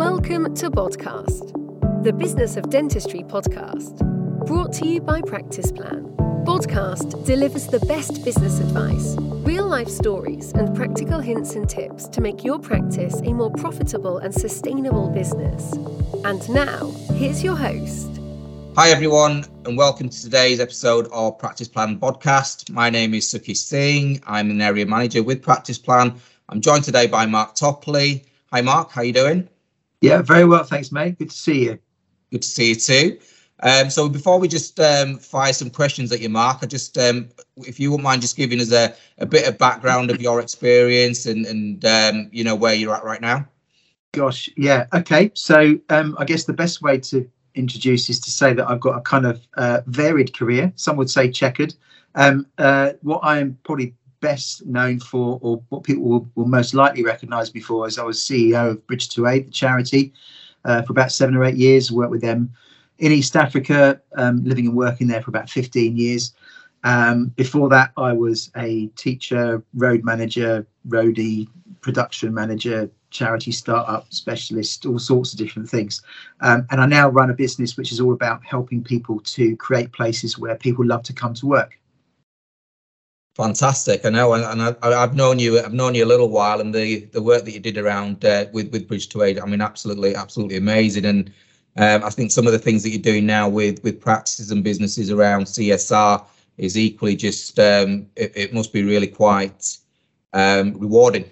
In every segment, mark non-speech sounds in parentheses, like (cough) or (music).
Welcome to Podcast, the Business of Dentistry podcast, brought to you by Practice Plan. Podcast delivers the best business advice, real life stories, and practical hints and tips to make your practice a more profitable and sustainable business. And now, here's your host. Hi, everyone, and welcome to today's episode of Practice Plan Podcast. My name is Suki Singh. I'm an area manager with Practice Plan. I'm joined today by Mark Topley. Hi, Mark. How are you doing? Yeah, very well, thanks, mate. Good to see you. Good to see you too. Um, so before we just um, fire some questions at you, Mark, I just um, if you wouldn't mind just giving us a, a bit of background of your experience and and um, you know where you're at right now. Gosh, yeah, okay. So um, I guess the best way to introduce is to say that I've got a kind of uh, varied career. Some would say checkered. Um, uh, what I'm probably best known for, or what people will, will most likely recognise me for, is I was CEO of Bridge to Aid, the charity, uh, for about seven or eight years. Worked with them in East Africa, um, living and working there for about 15 years. Um, before that, I was a teacher, road manager, roadie, production manager, charity startup specialist, all sorts of different things. Um, and I now run a business which is all about helping people to create places where people love to come to work. Fantastic. I know, and I, have known you. I've known you a little while, and the the work that you did around uh, with with Bridge to Aid. I mean, absolutely, absolutely amazing. And um, I think some of the things that you're doing now with with practices and businesses around CSR is equally just. Um, it, it, must be really quite um, rewarding.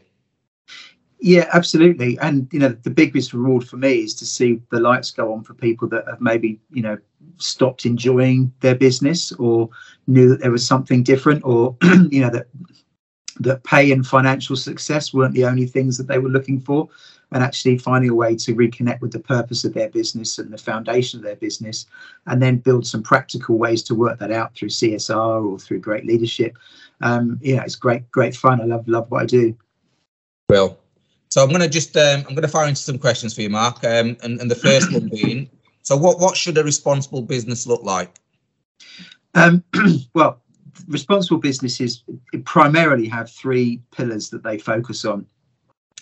Yeah, absolutely. And you know, the biggest reward for me is to see the lights go on for people that have maybe you know stopped enjoying their business or knew that there was something different, or (clears throat) you know that that pay and financial success weren't the only things that they were looking for, and actually finding a way to reconnect with the purpose of their business and the foundation of their business, and then build some practical ways to work that out through CSR or through great leadership. Um, yeah, it's great, great fun. I love love what I do. Well, so I'm going to just um, I'm going to fire into some questions for you, Mark. Um, and, and the first one being, so what what should a responsible business look like? Um, (clears throat) well, responsible businesses primarily have three pillars that they focus on.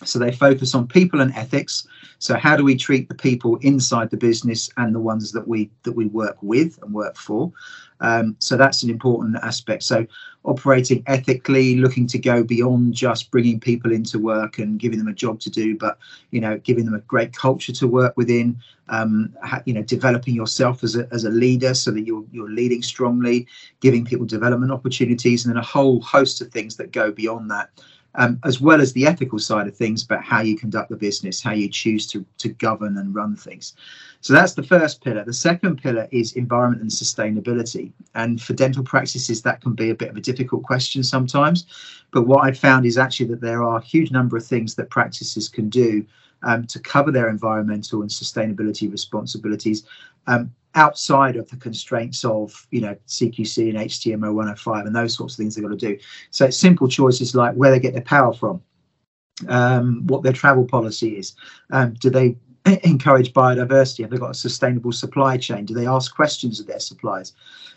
So they focus on people and ethics. So how do we treat the people inside the business and the ones that we that we work with and work for? Um, so that's an important aspect. So operating ethically, looking to go beyond just bringing people into work and giving them a job to do, but you know, giving them a great culture to work within. Um, you know, developing yourself as a as a leader so that you're you're leading strongly, giving people development opportunities, and then a whole host of things that go beyond that um, as well as the ethical side of things, but how you conduct the business, how you choose to, to govern and run things. So that's the first pillar. The second pillar is environment and sustainability. And for dental practices, that can be a bit of a difficult question sometimes. But what I've found is actually that there are a huge number of things that practices can do um, to cover their environmental and sustainability responsibilities um, outside of the constraints of you know CQC and HTM 01-05 and those sorts of things they've got to do. So it's simple choices like where they get their power from, um, what their travel policy is, um, do they (clears throat) encourage biodiversity? Have they got a sustainable supply chain? Do they ask questions of their suppliers?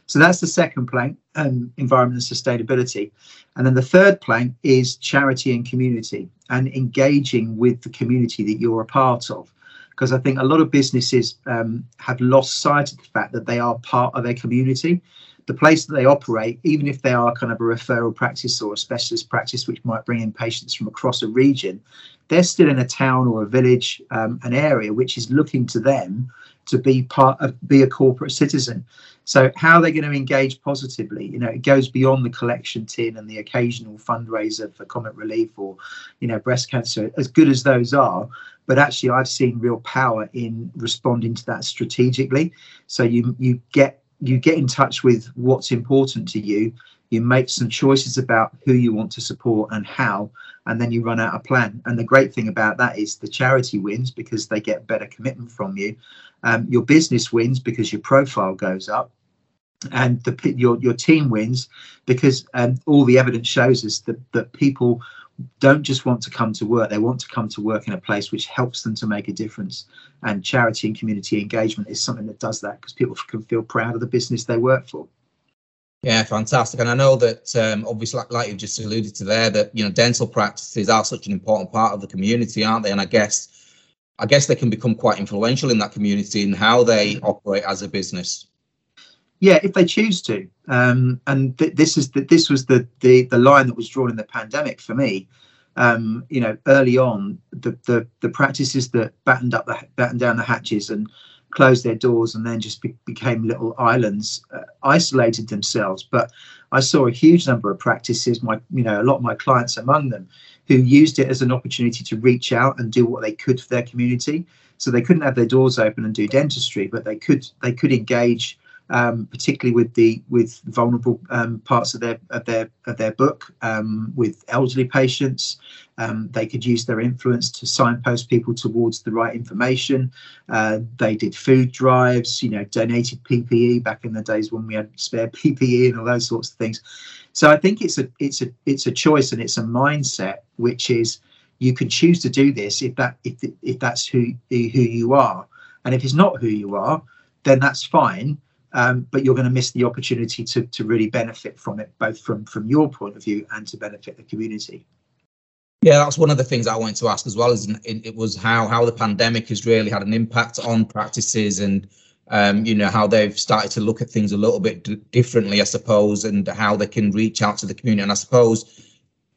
So that's the second plank, um, environment and sustainability. And then the third plank is charity and community and engaging with the community that you're a part of because I think a lot of businesses um, have lost sight of the fact that they are part of their community. The place that they operate, even if they are kind of a referral practice or a specialist practice, which might bring in patients from across a region, they're still in a town or a village, um, an area which is looking to them to be part of, be a corporate citizen. So how are they going to engage positively? You know, it goes beyond the collection tin and the occasional fundraiser for comic relief or, you know, breast cancer. As good as those are, but actually I've seen real power in responding to that strategically. So you you get you get in touch with what's important to you. You make some choices about who you want to support and how, and then you run out a plan. And the great thing about that is the charity wins because they get better commitment from you. Um, your business wins because your profile goes up, and the your your team wins because um, all the evidence shows us that that people don't just want to come to work they want to come to work in a place which helps them to make a difference. And charity and community engagement is something that does that because people can feel proud of the business they work for. Yeah fantastic. And i know that um, obviously like, like you just alluded to there that you know dental practices are such an important part of the community aren't they? And i guess I guess they can become quite influential in that community and how they operate as a business. Yeah, if they choose to, um, and th- this is the, this was the, the the line that was drawn in the pandemic for me. Um, you know, early on, the, the the practices that battened up the battened down the hatches and closed their doors and then just be, became little islands, uh, isolated themselves. But I saw a huge number of practices, my you know, a lot of my clients among them, who used it as an opportunity to reach out and do what they could for their community. So they couldn't have their doors open and do dentistry, but they could they could engage um, particularly with the with vulnerable um, parts of their of their of their book um, with elderly patients. Um, they could use their influence to signpost people towards the right information. Uh, they did food drives, you know, donated PPE back in the days when we had spare (laughs) PPE and all those sorts of things. So I think it's a it's a it's a choice and it's a mindset which is you can choose to do this if that if if that's who who you are, and if it's not who you are, then that's fine um, but you're going to miss the opportunity to to really benefit from it, both from from your point of view and to benefit the community. Yeah, that's one of the things I wanted to ask as well. Is it was how how the pandemic has really had an impact on practices and um, you know how they've started to look at things a little bit d- differently, I suppose, and how they can reach out to the community. And I suppose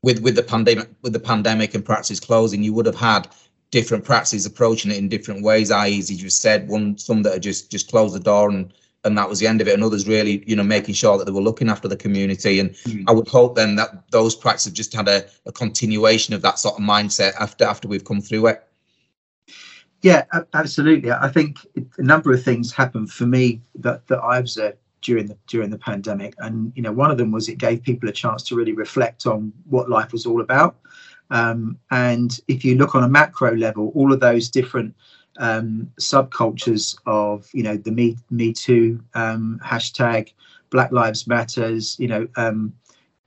with with the pandemic with the pandemic and practice closing, you would have had different practices approaching it in different ways. I.e., as you said, one some that are just just close the door and and that was the end of it. And others really, you know, making sure that they were looking after the community. And mm. I would hope then that those practices just had a, a continuation of that sort of mindset after after we've come through it. Yeah, absolutely. I think a number of things happened for me that that I observed during the during the pandemic, and you know, one of them was it gave people a chance to really reflect on what life was all about. Um, and if you look on a macro level, all of those different um, subcultures of you know the Me Me Too um, hashtag, Black Lives Matters, you know, um,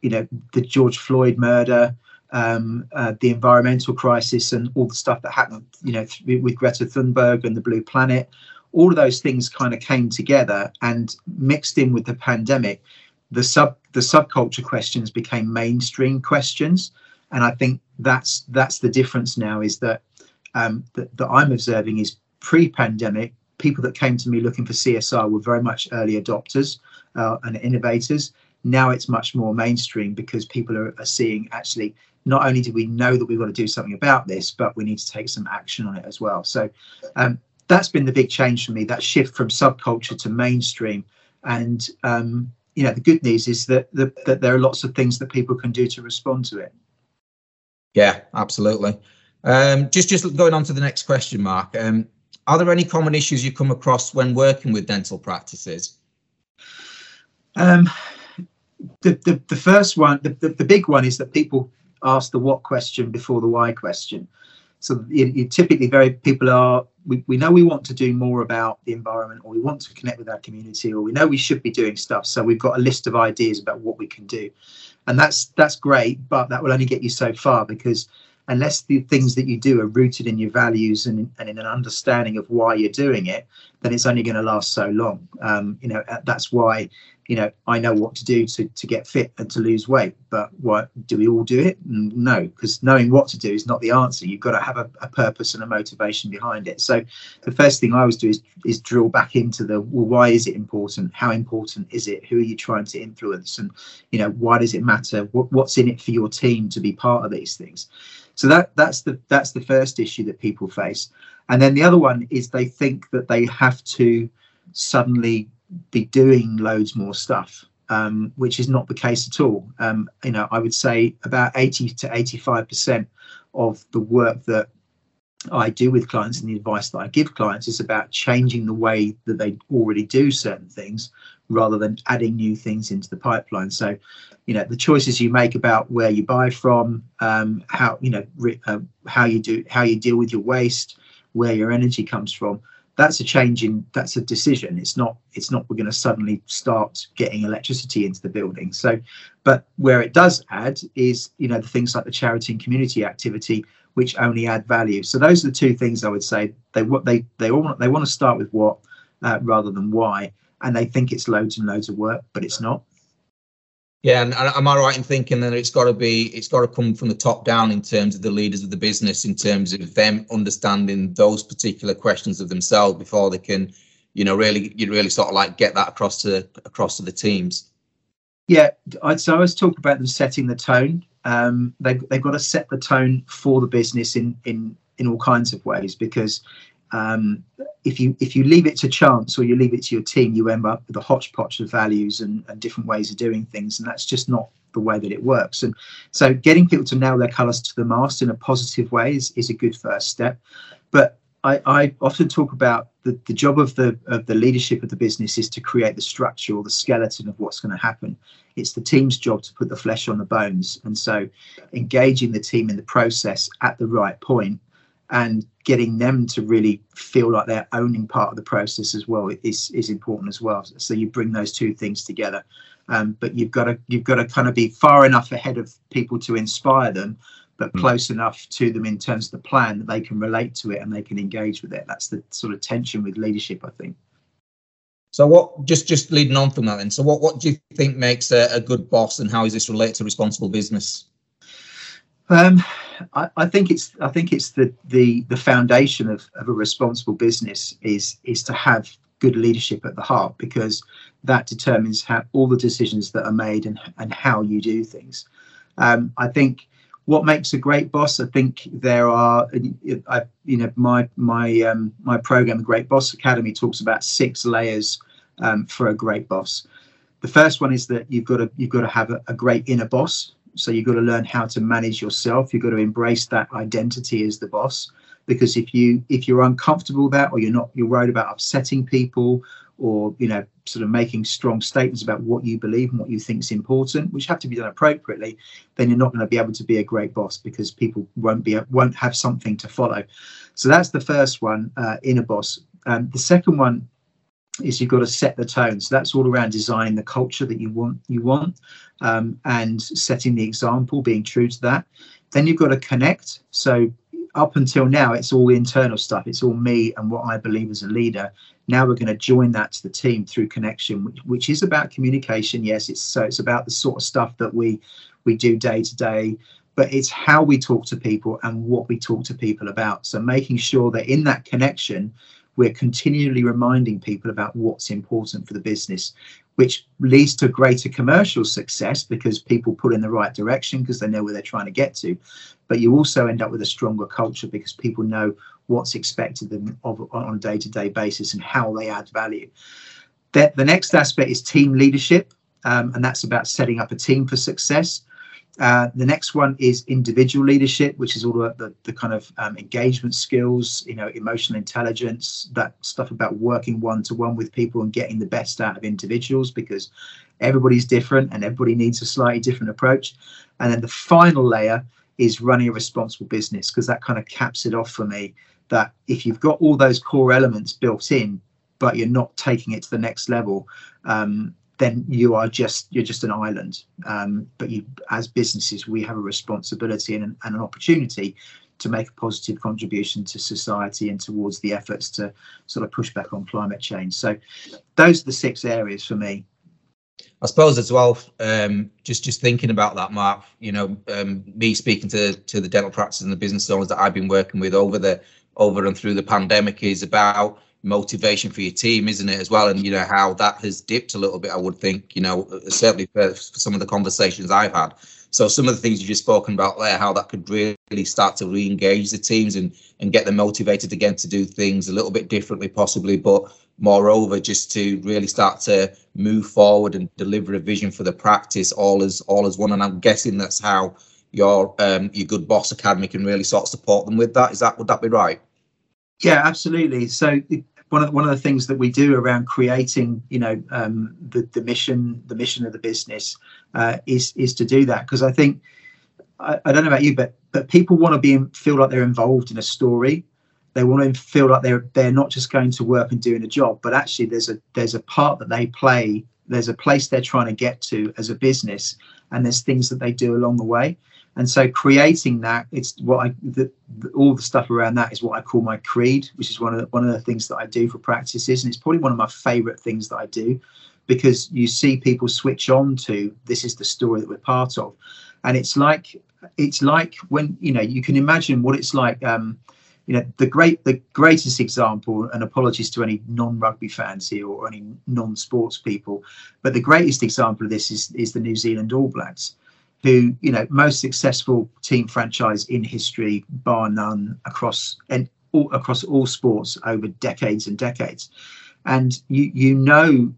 you know the George Floyd murder, um, uh, the environmental crisis, and all the stuff that happened, you know, th- with Greta Thunberg and the Blue Planet. All of those things kind of came together and mixed in with the pandemic. The sub the subculture questions became mainstream questions, and I think that's that's the difference now. Is that um, that, that I'm observing is pre-pandemic, people that came to me looking for CSR were very much early adopters uh, and innovators. Now it's much more mainstream because people are, are seeing actually not only do we know that we've got to do something about this, but we need to take some action on it as well. So um, that's been the big change for me, that shift from subculture to mainstream. And um, you know, the good news is that, that there are lots of things that people can do to respond to it. Yeah, absolutely. Um, just just going on to the next question, Mark. Um, are there any common issues you come across when working with dental practices? Um, the, the, the first one, the, the, the, big one is that people ask the what question before the why question. So you, you typically very people are we, we know we want to do more about the environment or we want to connect with our community or we know we should be doing stuff. So we've got a list of ideas about what we can do. And that's that's great, but that will only get you so far because unless the things that you do are rooted in your values and, and in an understanding of why you're doing it, then it's only going to last so long. Um, you know, uh, that's why, you know, I know what to do to, to get fit and to lose weight. But what do we all do it? Mm, no, because knowing what to do is not the answer. You've got to have a, a, purpose and a motivation behind it. So the first thing I always do is, is drill back into the well, why is it important? How important is it? Who are you trying to influence? And, you know, why does it matter? What, what's in it for your team to be part of these things? So that that's the that's the first issue that people face. And then the other one is they think that they have to suddenly be doing loads more stuff, um, which is not the case at all. Um, you know, I would say about 80 to 85 percent of the work that I do with clients and the advice that I give clients is about changing the way that they already do certain things rather than adding new things into the pipeline. So, you know, the choices you make about where you buy from, um, how you know re, uh, how you do how you deal with your waste, where your energy comes from. That's a change in that's a decision. It's not it's not we're going to suddenly start getting electricity into the building. So, but where it does add is you know the things like the charity and community activity which only add value. So those are the two things I would say. They what they they all want, they want to start with what uh, rather than why, and they think it's loads and loads of work, but it's not. Yeah, and, am I right in thinking that it's got to be it's got to come from the top down in terms of the leaders of the business, in terms of them understanding those particular questions of themselves before they can, you know, really you really sort of like get that across to across to the teams. Yeah, I'd so I was talk about them setting the tone. Um, they they've got to set the tone for the business in in in all kinds of ways because um, if you if you leave it to chance or you leave it to your team, you end up with a hodgepodge of values and, and different ways of doing things, and that's just not the way that it works. And so, getting people to nail their colours to the mast in a positive way is, is a good first step. But I, I often talk about the, the job of the of the leadership of the business is to create the structure or the skeleton of what's going to happen. It's the team's job to put the flesh on the bones, and so engaging the team in the process at the right point and getting them to really feel like they're owning part of the process as well is is important as well. So you bring those two things together, um, but you've got to you've got to kind of be far enough ahead of people to inspire them, but mm. close enough to them in terms of the plan that they can relate to it and they can engage with it. That's the sort of tension with leadership, I think. So what just just leading on from that then. So what what do you think makes a, a good boss and how is this related to responsible business? Um, I, I, think it's I think it's the the the foundation of, of a responsible business is is to have good leadership at the heart because that determines how all the decisions that are made and and how you do things. Um, I think what makes a great boss. I think there are I you know my my um, my program, Great Boss Academy, talks about six layers um, for a great boss. The first one is that you've got to you've got to have a, a great inner boss so you've got to learn how to manage yourself. You've got to embrace that identity as the boss. Because if you if you're uncomfortable with that, or you're not, you're worried about upsetting people, or you know, sort of making strong statements about what you believe and what you think is important, which have to be done appropriately, then you're not going to be able to be a great boss because people won't be won't have something to follow. So that's the first one, uh, inner boss. Um, the second one is you've got to set the tone. So that's all around designing the culture that you want you want um, and setting the example, being true to that. Then you've got to connect. So up until now, it's all internal stuff. It's all me and what I believe as a leader. Now we're going to join that to the team through connection, which, which is about communication. Yes, it's so it's about the sort of stuff that we we do day to day, but it's how we talk to people and what we talk to people about. So making sure that in that connection, we're continually reminding people about what's important for the business, which leads to greater commercial success because people pull in the right direction because they know where they're trying to get to. But you also end up with a stronger culture because people know what's expected them of, on a day to day basis and how they add value. The, the next aspect is team leadership, um, and that's about setting up a team for success. Uh, the next one is individual leadership, which is all about the, the kind of um, engagement skills, you know, emotional intelligence, that stuff about working one to one with people and getting the best out of individuals because everybody's different and everybody needs a slightly different approach. And then the final layer is running a responsible business because that kind of caps it off for me. That if you've got all those core elements built in, but you're not taking it to the next level, um, then you are just you're just an island. Um, but you, as businesses, we have a responsibility and an, and an opportunity to make a positive contribution to society and towards the efforts to sort of push back on climate change. So those are the six areas for me. I suppose as well, um, just just thinking about that, Mark. You know, um, me speaking to to the dental practices and the business owners that I've been working with over the over and through the pandemic is about motivation for your team, isn't it, as well? And you know how that has dipped a little bit. I would think, you know, certainly for, for some of the conversations I've had. So some of the things you've just spoken about there, how that could really start to re-engage the teams and and get them motivated again to do things a little bit differently, possibly, but moreover, just to really start to move forward and deliver a vision for the practice all as all as one. And I'm guessing that's how your um your good boss academy can really sort of support them with that. Is that would that be right? Yeah, absolutely. So one of the, one of the things that we do around creating, you know, um, the the mission the mission of the business uh, is is to do that because I think I, I, don't know about you, but but people want to be feel like they're involved in a story. They want to feel like they're they're not just going to work and doing a job, but actually there's a there's a part that they play. There's a place they're trying to get to as a business, and there's things that they do along the way and so creating that it's what i the, the, all the stuff around that is what i call my creed which is one of the, one of the things that i do for practices and it's probably one of my favorite things that i do because you see people switch on to this is the story that we're part of, and it's like it's like when you know you can imagine what it's like. Um, you know the great the greatest example and apologies to any non-rugby fans here or any non-sports people but the greatest example of this is is the new zealand all blacks who you know most successful team franchise in history bar none across and all across all sports over decades and decades. And you you know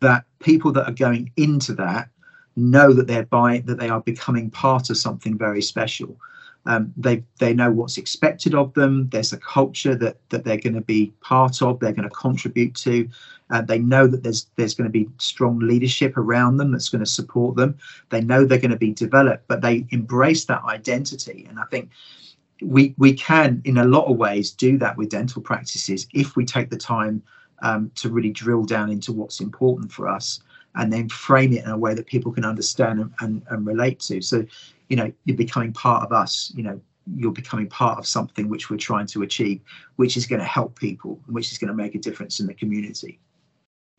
that people that are going into that know that they're by that they are becoming part of something very special um, they they know what's expected of them. There's a culture that that they're going to be part of. They're going to contribute to. Uh, they know that there's there's going to be strong leadership around them that's going to support them. They know they're going to be developed, but they embrace that identity. And I think we we can, in a lot of ways, do that with dental practices if we take the time um, to really drill down into what's important for us and then frame it in a way that people can understand and, and, and relate to. So you know you're becoming part of us you know you're becoming part of something which we're trying to achieve which is going to help people and which is going to make a difference in the community.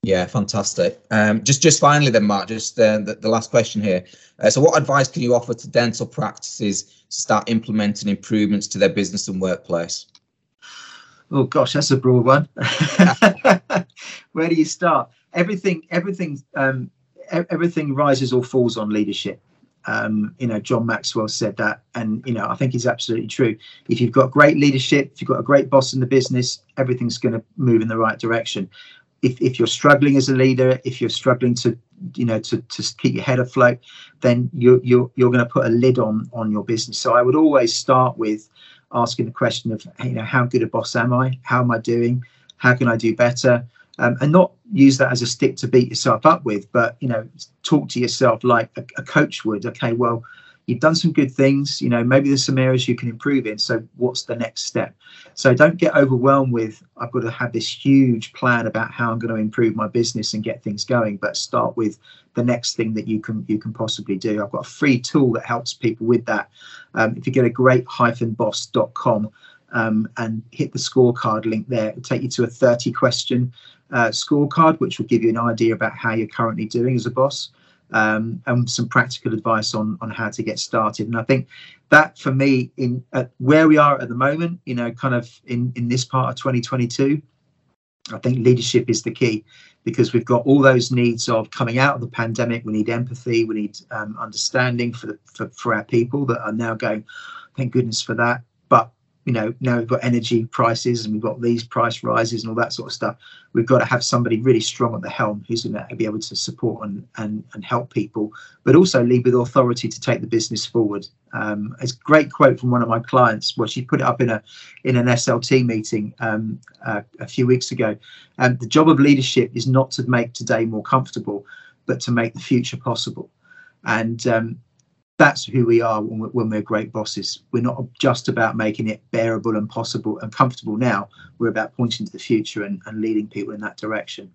Yeah fantastic. Um, just just finally then mark just uh, the, the last question here. Uh, so what advice can you offer to dental practices to start implementing improvements to their business and workplace? Oh gosh that's a broad one. (laughs) Where do you start everything everything um, everything rises or falls on leadership um, you know, John Maxwell said that, and you know, I think it's absolutely true. If you've got great leadership, if you've got a great boss in the business, everything's going to move in the right direction. If, if you're struggling as a leader, if you're struggling to, you know, to, to keep your head afloat, then you're you're you're going to put a lid on on your business. So I would always start with asking the question of, you know, how good a boss am I? How am I doing? How can I do better? Um, and not use that as a stick to beat yourself up with, but you know, talk to yourself like a, a, coach would. Okay, well, you've done some good things. You know, maybe there's some areas you can improve in. So, what's the next step? So, don't get overwhelmed with I've got to have this huge plan about how I'm going to improve my business and get things going. But start with the next thing that you can you can possibly do. I've got a free tool that helps people with that. Um, if you get a great-boss.com um, and hit the scorecard link there, it'll take you to a 30 question uh, scorecard, which will give you an idea about how you're currently doing as a boss. Um, and some practical advice on on how to get started. And I think that for me, in where we are at the moment, you know, kind of in in this part of 2022, I think leadership is the key because we've got all those needs of coming out of the pandemic. We need empathy, we need um, understanding for the for, for our people that are now going. Thank goodness for that. But you know, now we've got energy prices and we've got these price rises and all that sort of stuff. We've got to have somebody really strong at the helm who's going to be able to support and and, and help people, but also lead with authority to take the business forward. Um, it's a great quote from one of my clients. Well, she put it up in a in an SLT meeting um, uh, a few weeks ago. And um, the job of leadership is not to make today more comfortable, but to make the future possible. And um, that's who we are when we're, when we're great bosses. We're not just about making it bearable and possible and comfortable now. We're about pointing to the future and, and leading people in that direction.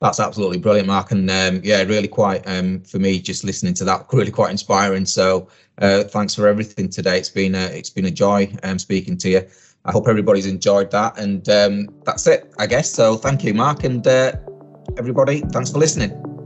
That's absolutely brilliant, Mark, and um, yeah, really quite um, for me just listening to that, (laughs) really quite inspiring. So uh, thanks for everything today. It's been a, it's been a joy um, speaking to you. I hope everybody's enjoyed that, and um, that's it, I guess. So thank you, Mark, and uh, everybody, thanks for listening.